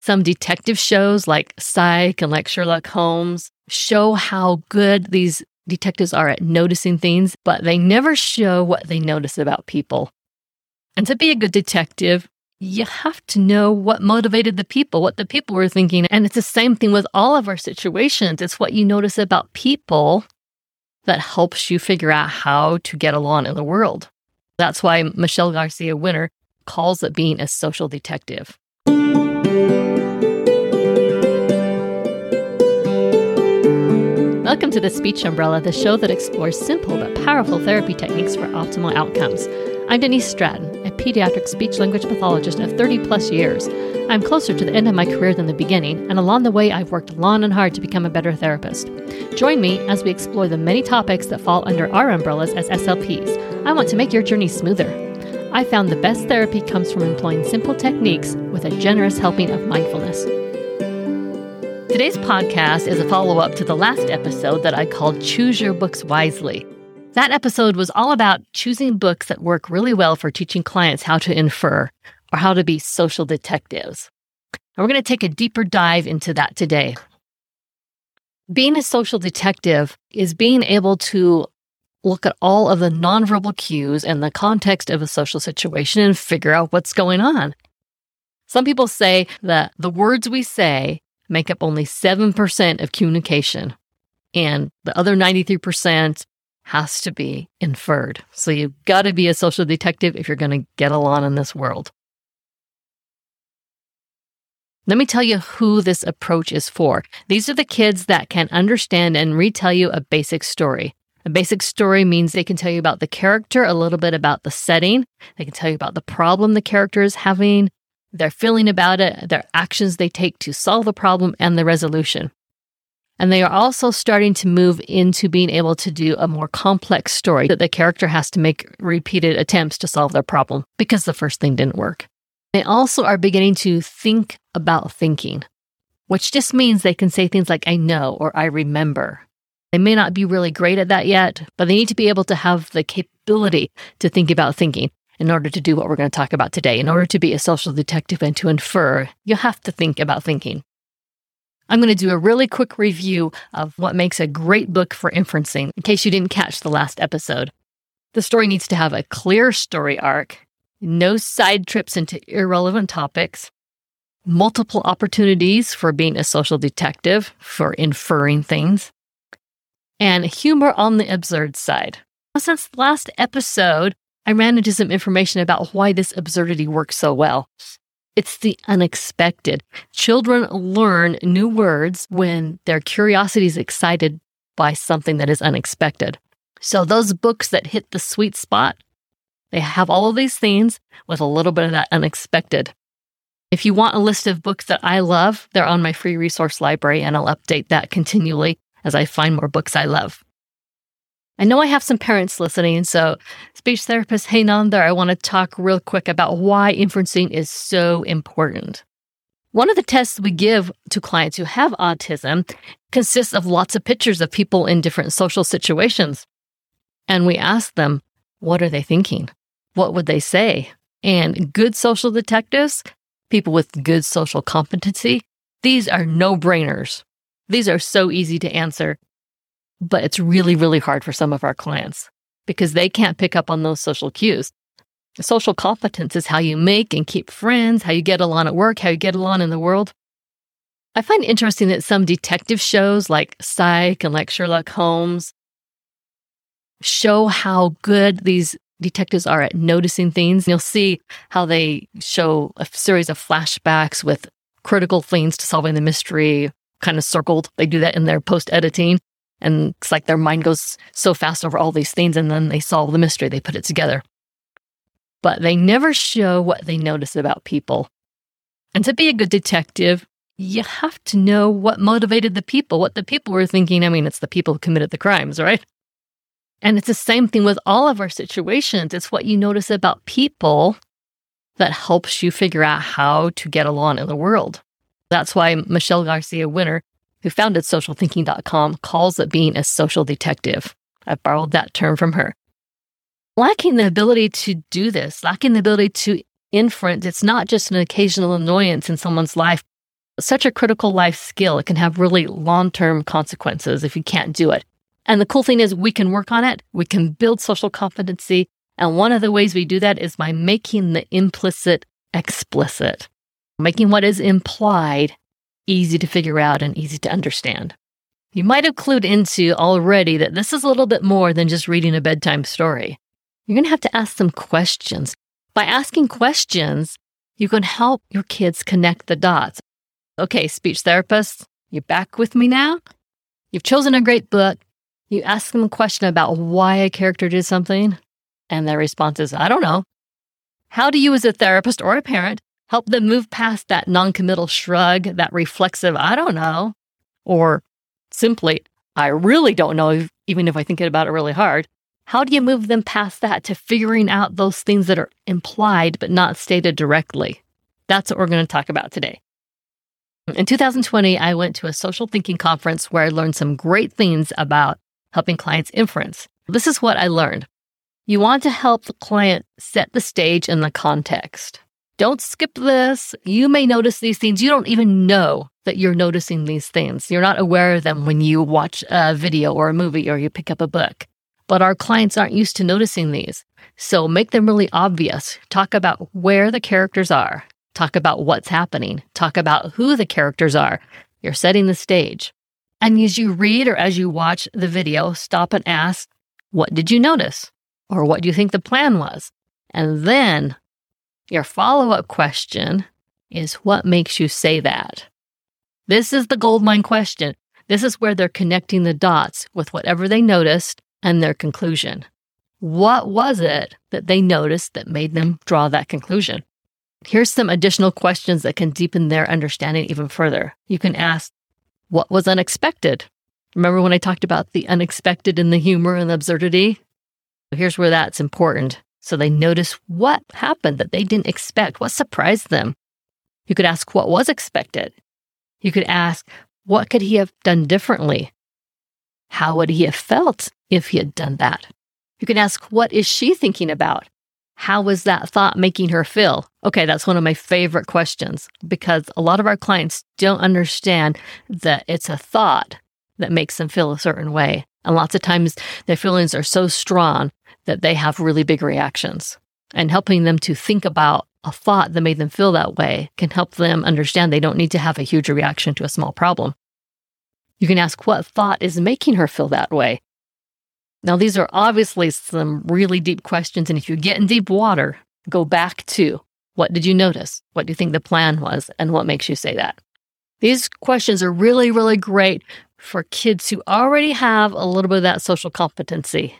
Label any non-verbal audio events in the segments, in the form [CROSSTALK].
Some detective shows like Psych and like Sherlock Holmes show how good these detectives are at noticing things, but they never show what they notice about people. And to be a good detective, you have to know what motivated the people, what the people were thinking. And it's the same thing with all of our situations. It's what you notice about people that helps you figure out how to get along in the world. That's why Michelle Garcia Winner calls it being a social detective. Welcome to the Speech Umbrella, the show that explores simple but powerful therapy techniques for optimal outcomes. I'm Denise Stratton, a pediatric speech language pathologist of 30 plus years. I'm closer to the end of my career than the beginning, and along the way, I've worked long and hard to become a better therapist. Join me as we explore the many topics that fall under our umbrellas as SLPs. I want to make your journey smoother. I found the best therapy comes from employing simple techniques with a generous helping of mindfulness. Today's podcast is a follow up to the last episode that I called Choose Your Books Wisely. That episode was all about choosing books that work really well for teaching clients how to infer or how to be social detectives. And we're going to take a deeper dive into that today. Being a social detective is being able to look at all of the nonverbal cues and the context of a social situation and figure out what's going on. Some people say that the words we say make up only 7% of communication, and the other 93% has to be inferred. So you've got to be a social detective if you're going to get along in this world. Let me tell you who this approach is for. These are the kids that can understand and retell you a basic story. A basic story means they can tell you about the character, a little bit about the setting. They can tell you about the problem the character is having, their feeling about it, their actions they take to solve the problem, and the resolution. And they are also starting to move into being able to do a more complex story that the character has to make repeated attempts to solve their problem because the first thing didn't work. They also are beginning to think about thinking, which just means they can say things like, I know or I remember. They may not be really great at that yet, but they need to be able to have the capability to think about thinking in order to do what we're going to talk about today. In order to be a social detective and to infer, you have to think about thinking. I'm going to do a really quick review of what makes a great book for inferencing in case you didn't catch the last episode. The story needs to have a clear story arc, no side trips into irrelevant topics, multiple opportunities for being a social detective, for inferring things, and humor on the absurd side. Since the last episode, I ran into some information about why this absurdity works so well. It's the unexpected. Children learn new words when their curiosity is excited by something that is unexpected. So, those books that hit the sweet spot, they have all of these themes with a little bit of that unexpected. If you want a list of books that I love, they're on my free resource library, and I'll update that continually as I find more books I love. I know I have some parents listening, so speech therapist, hang on there. I want to talk real quick about why inferencing is so important. One of the tests we give to clients who have autism consists of lots of pictures of people in different social situations. And we ask them, what are they thinking? What would they say? And good social detectives, people with good social competency, these are no brainers. These are so easy to answer but it's really, really hard for some of our clients because they can't pick up on those social cues. Social competence is how you make and keep friends, how you get along at work, how you get along in the world. I find interesting that some detective shows like Psych and like Sherlock Holmes show how good these detectives are at noticing things. You'll see how they show a series of flashbacks with critical things to solving the mystery kind of circled. They do that in their post editing. And it's like their mind goes so fast over all these things and then they solve the mystery, they put it together. But they never show what they notice about people. And to be a good detective, you have to know what motivated the people, what the people were thinking. I mean, it's the people who committed the crimes, right? And it's the same thing with all of our situations. It's what you notice about people that helps you figure out how to get along in the world. That's why Michelle Garcia Winner who founded socialthinking.com, calls it being a social detective. I borrowed that term from her. Lacking the ability to do this, lacking the ability to inference, it's not just an occasional annoyance in someone's life. such a critical life skill. It can have really long term consequences if you can't do it. And the cool thing is, we can work on it. We can build social competency. And one of the ways we do that is by making the implicit explicit, making what is implied easy to figure out and easy to understand. You might have clued into already that this is a little bit more than just reading a bedtime story. You're going to have to ask some questions. By asking questions, you can help your kids connect the dots. Okay, speech therapists, you're back with me now? You've chosen a great book. You ask them a question about why a character did something, and their response is, I don't know. How do you, as a therapist or a parent, help them move past that noncommittal shrug, that reflexive, I don't know, or simply, I really don't know, even if I think about it really hard. How do you move them past that to figuring out those things that are implied but not stated directly? That's what we're going to talk about today. In 2020, I went to a social thinking conference where I learned some great things about helping clients inference. This is what I learned. You want to help the client set the stage and the context. Don't skip this. You may notice these things. You don't even know that you're noticing these things. You're not aware of them when you watch a video or a movie or you pick up a book. But our clients aren't used to noticing these. So make them really obvious. Talk about where the characters are. Talk about what's happening. Talk about who the characters are. You're setting the stage. And as you read or as you watch the video, stop and ask, What did you notice? Or what do you think the plan was? And then your follow up question is what makes you say that? This is the goldmine question. This is where they're connecting the dots with whatever they noticed and their conclusion. What was it that they noticed that made them draw that conclusion? Here's some additional questions that can deepen their understanding even further. You can ask, What was unexpected? Remember when I talked about the unexpected and the humor and the absurdity? Here's where that's important. So they notice what happened that they didn't expect, what surprised them. You could ask what was expected. You could ask what could he have done differently? How would he have felt if he had done that? You can ask what is she thinking about? How was that thought making her feel? Okay, that's one of my favorite questions because a lot of our clients don't understand that it's a thought that makes them feel a certain way. And lots of times their feelings are so strong that they have really big reactions. And helping them to think about a thought that made them feel that way can help them understand they don't need to have a huge reaction to a small problem. You can ask what thought is making her feel that way. Now, these are obviously some really deep questions. And if you get in deep water, go back to what did you notice? What do you think the plan was? And what makes you say that? These questions are really, really great for kids who already have a little bit of that social competency.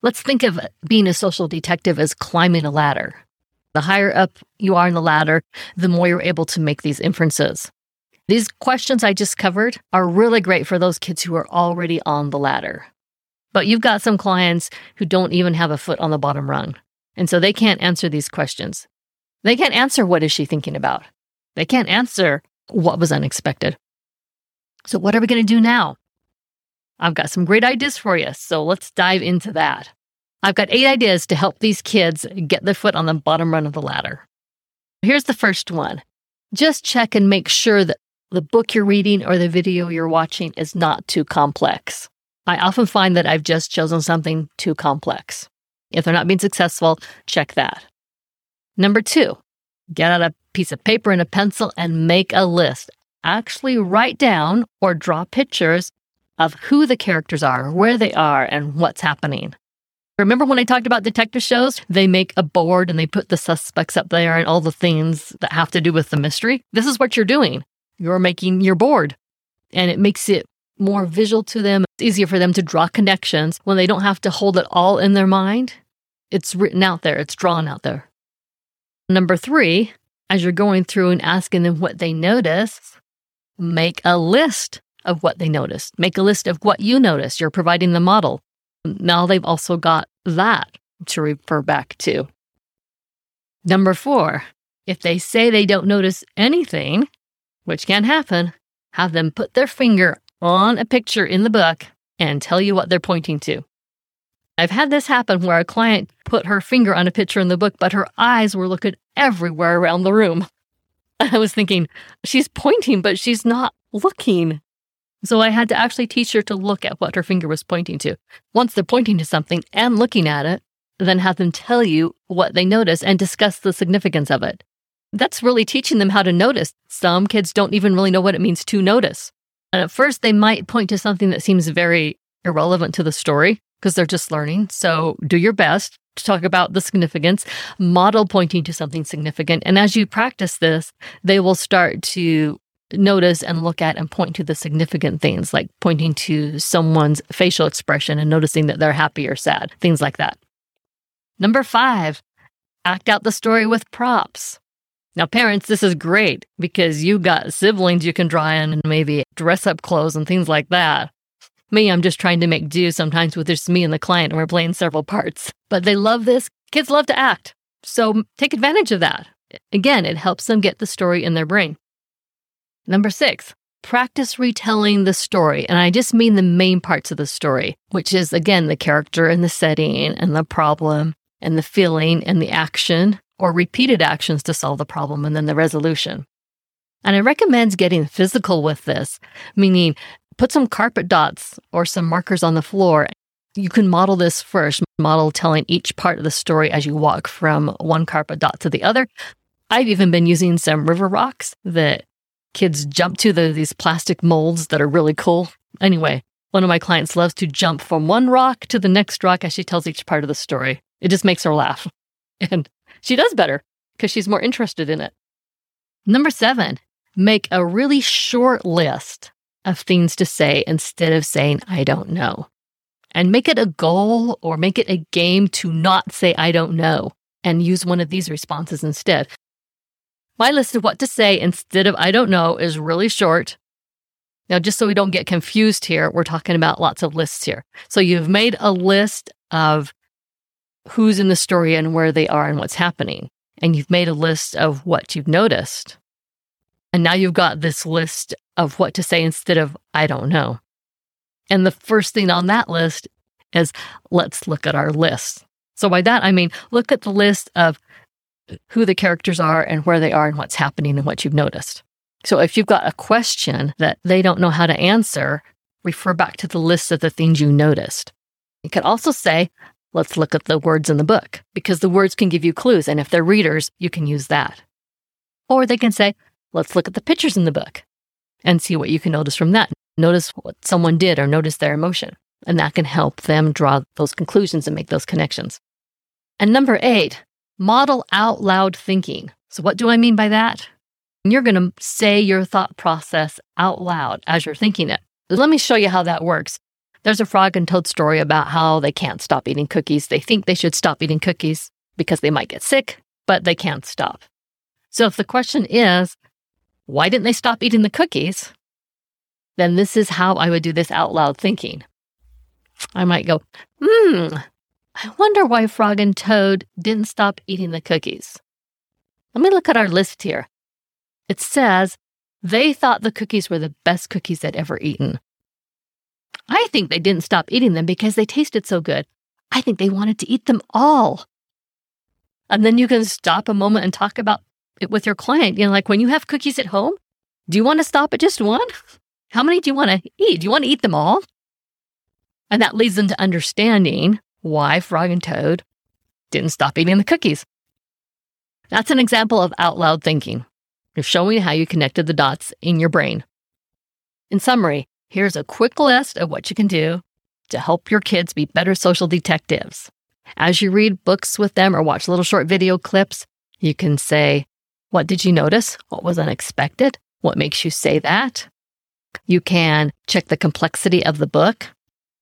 Let's think of being a social detective as climbing a ladder. The higher up you are in the ladder, the more you're able to make these inferences. These questions I just covered are really great for those kids who are already on the ladder. But you've got some clients who don't even have a foot on the bottom rung. And so they can't answer these questions. They can't answer what is she thinking about. They can't answer what was unexpected. So, what are we going to do now? I've got some great ideas for you. So, let's dive into that. I've got eight ideas to help these kids get their foot on the bottom rung of the ladder. Here's the first one just check and make sure that the book you're reading or the video you're watching is not too complex. I often find that I've just chosen something too complex. If they're not being successful, check that. Number two, get out a piece of paper and a pencil and make a list actually write down or draw pictures of who the characters are, where they are, and what's happening. Remember when I talked about detective shows? They make a board and they put the suspects up there and all the things that have to do with the mystery. This is what you're doing. You're making your board, and it makes it more visual to them. It's easier for them to draw connections when they don't have to hold it all in their mind. It's written out there, it's drawn out there. Number three, as you're going through and asking them what they notice, make a list of what they noticed. Make a list of what you noticed. You're providing the model. Now they've also got that to refer back to. Number four, if they say they don't notice anything, which can happen, have them put their finger on a picture in the book and tell you what they're pointing to. I've had this happen where a client put her finger on a picture in the book, but her eyes were looking everywhere around the room. [LAUGHS] I was thinking, she's pointing, but she's not looking. So I had to actually teach her to look at what her finger was pointing to. Once they're pointing to something and looking at it, then have them tell you what they notice and discuss the significance of it. That's really teaching them how to notice. Some kids don't even really know what it means to notice. And at first, they might point to something that seems very irrelevant to the story because they're just learning. So do your best to talk about the significance, model pointing to something significant. And as you practice this, they will start to notice and look at and point to the significant things, like pointing to someone's facial expression and noticing that they're happy or sad, things like that. Number five, act out the story with props. Now, parents, this is great because you got siblings you can draw in and maybe dress up clothes and things like that. Me, I'm just trying to make do sometimes with just me and the client, and we're playing several parts. But they love this. Kids love to act. So take advantage of that. Again, it helps them get the story in their brain. Number six, practice retelling the story. And I just mean the main parts of the story, which is again the character and the setting and the problem and the feeling and the action or repeated actions to solve the problem and then the resolution. And I recommend getting physical with this, meaning put some carpet dots or some markers on the floor. You can model this first, model telling each part of the story as you walk from one carpet dot to the other. I've even been using some river rocks that kids jump to the, these plastic molds that are really cool. Anyway, one of my clients loves to jump from one rock to the next rock as she tells each part of the story. It just makes her laugh. [LAUGHS] And she does better because she's more interested in it. Number seven, make a really short list of things to say instead of saying, I don't know. And make it a goal or make it a game to not say, I don't know, and use one of these responses instead. My list of what to say instead of I don't know is really short. Now, just so we don't get confused here, we're talking about lots of lists here. So you've made a list of who's in the story and where they are and what's happening. And you've made a list of what you've noticed. And now you've got this list of what to say instead of I don't know. And the first thing on that list is let's look at our list. So by that, I mean, look at the list of who the characters are and where they are and what's happening and what you've noticed. So if you've got a question that they don't know how to answer, refer back to the list of the things you noticed. You could also say, let's look at the words in the book because the words can give you clues. And if they're readers, you can use that. Or they can say, let's look at the pictures in the book and see what you can notice from that. Notice what someone did or notice their emotion. And that can help them draw those conclusions and make those connections. And number eight, model out loud thinking. So, what do I mean by that? You're going to say your thought process out loud as you're thinking it. Let me show you how that works. There's a frog and toad story about how they can't stop eating cookies. They think they should stop eating cookies because they might get sick, but they can't stop. So, if the question is, why didn't they stop eating the cookies? Then this is how I would do this out loud thinking. I might go, hmm, I wonder why Frog and Toad didn't stop eating the cookies. Let me look at our list here. It says they thought the cookies were the best cookies they'd ever eaten. I think they didn't stop eating them because they tasted so good. I think they wanted to eat them all. And then you can stop a moment and talk about with your client. You know, like when you have cookies at home, do you want to stop at just one? [LAUGHS] How many do you want to eat? Do you want to eat them all? And that leads them to understanding why Frog and Toad didn't stop eating the cookies. That's an example of out loud thinking. You're showing how you connected the dots in your brain. In summary, here's a quick list of what you can do to help your kids be better social detectives. As you read books with them or watch little short video clips, you can say, What did you notice? What was unexpected? What makes you say that? You can check the complexity of the book.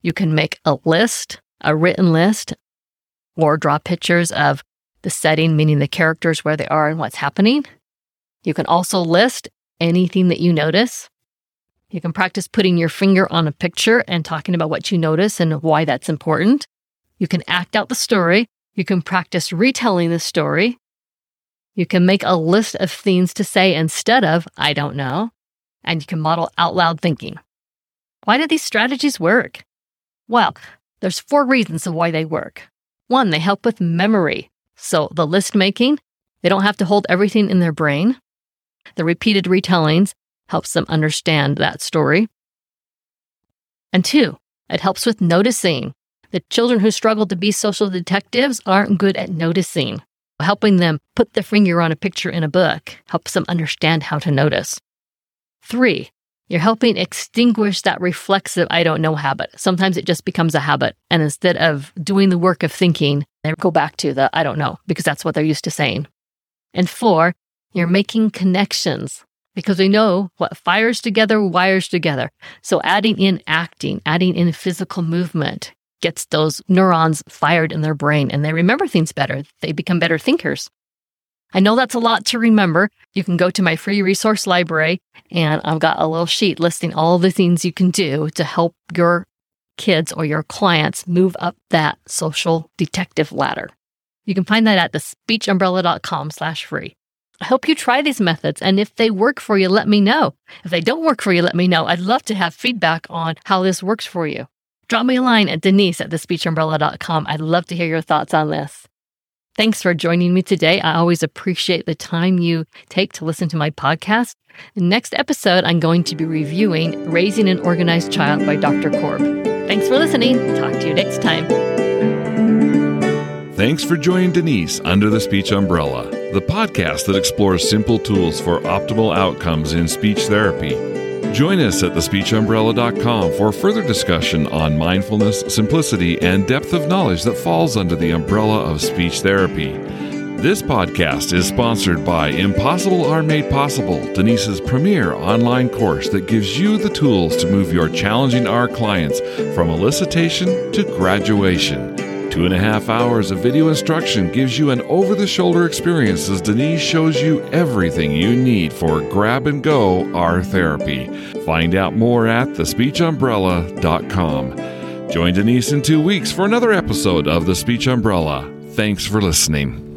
You can make a list a written list or draw pictures of the setting, meaning the characters, where they are, and what's happening. You can also list anything that you notice. You can practice putting your finger on a picture and talking about what you notice and why that's important. You can act out the story. You can practice retelling the story. You can make a list of things to say instead of, I don't know. And you can model out loud thinking. Why do these strategies work? Well, there's four reasons of why they work. One, they help with memory. So the list making, they don't have to hold everything in their brain. The repeated retellings helps them understand that story. And two, it helps with noticing. The children who struggle to be social detectives aren't good at noticing. Helping them put the finger on a picture in a book helps them understand how to notice. Three, you're helping extinguish that reflexive I don't know habit. Sometimes it just becomes a habit. And instead of doing the work of thinking, they go back to the I don't know because that's what they're used to saying. And four, you're making connections because we know what fires together wires together. So adding in acting, adding in physical movement gets those neurons fired in their brain and they remember things better. They become better thinkers. I know that's a lot to remember. You can go to my free resource library and I've got a little sheet listing all the things you can do to help your kids or your clients move up that social detective ladder. You can find that at thespeechumbrella.com slash free. I hope you try these methods. And if they work for you, let me know. If they don't work for you, let me know. I'd love to have feedback on how this works for you. Drop me a line at denise at thespeechumbrella.com. I'd love to hear your thoughts on this. Thanks for joining me today. I always appreciate the time you take to listen to my podcast. next episode, I'm going to be reviewing Raising an Organized Child by Dr. Korb. Thanks for listening. Talk to you next time. Thanks for joining Denise under the Speech Umbrella, the podcast that explores simple tools for optimal outcomes in speech therapy. Join us at thespeechumbrella.com for further discussion on mindfulness, simplicity, and depth of knowledge that falls under the umbrella of speech therapy. This podcast is sponsored by Impossible R Made Possible, Denise's premier online course that gives you the tools to move your challenging R clients from elicitation to graduation. Two and a half hours of video instruction gives you an over the shoulder experience as Denise shows you everything you need for grab and go R therapy. Find out more at thespeechumbrella.com. Join Denise in two weeks for another episode of The Speech Umbrella. Thanks for listening.